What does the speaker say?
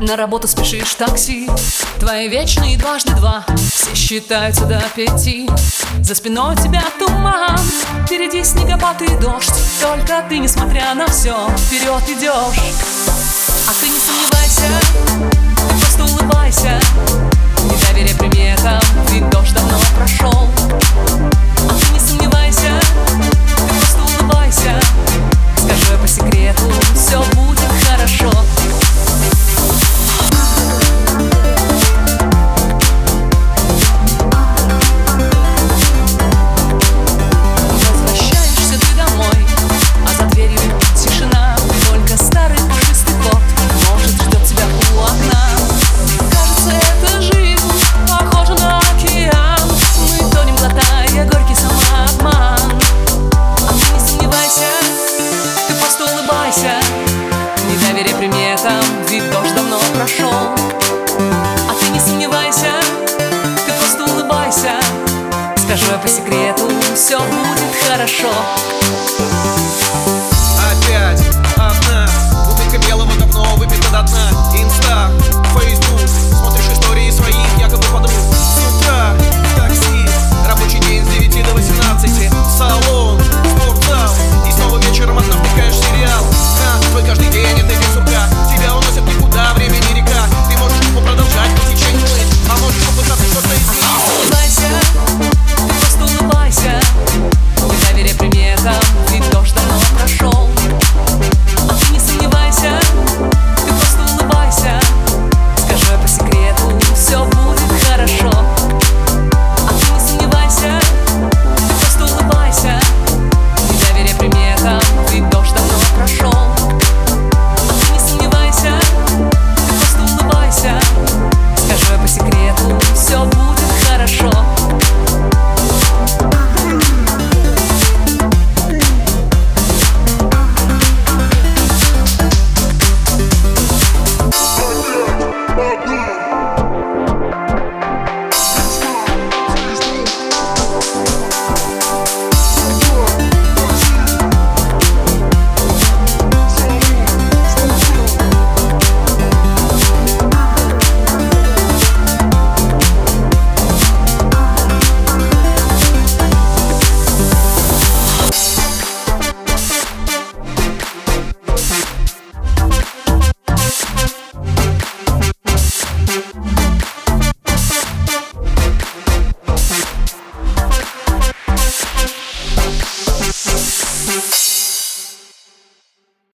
На работу спешишь такси. Твои вечные дважды два. Все считаются до пяти. За спиной у тебя туман. Впереди снегопад и дождь. Только ты, несмотря на все, вперед идешь А ты не сомневайся. Просто улыбайся. Не доверяй приметам прошел. А ты не сомневайся, ты просто улыбайся. Скажу я по секрету, все будет хорошо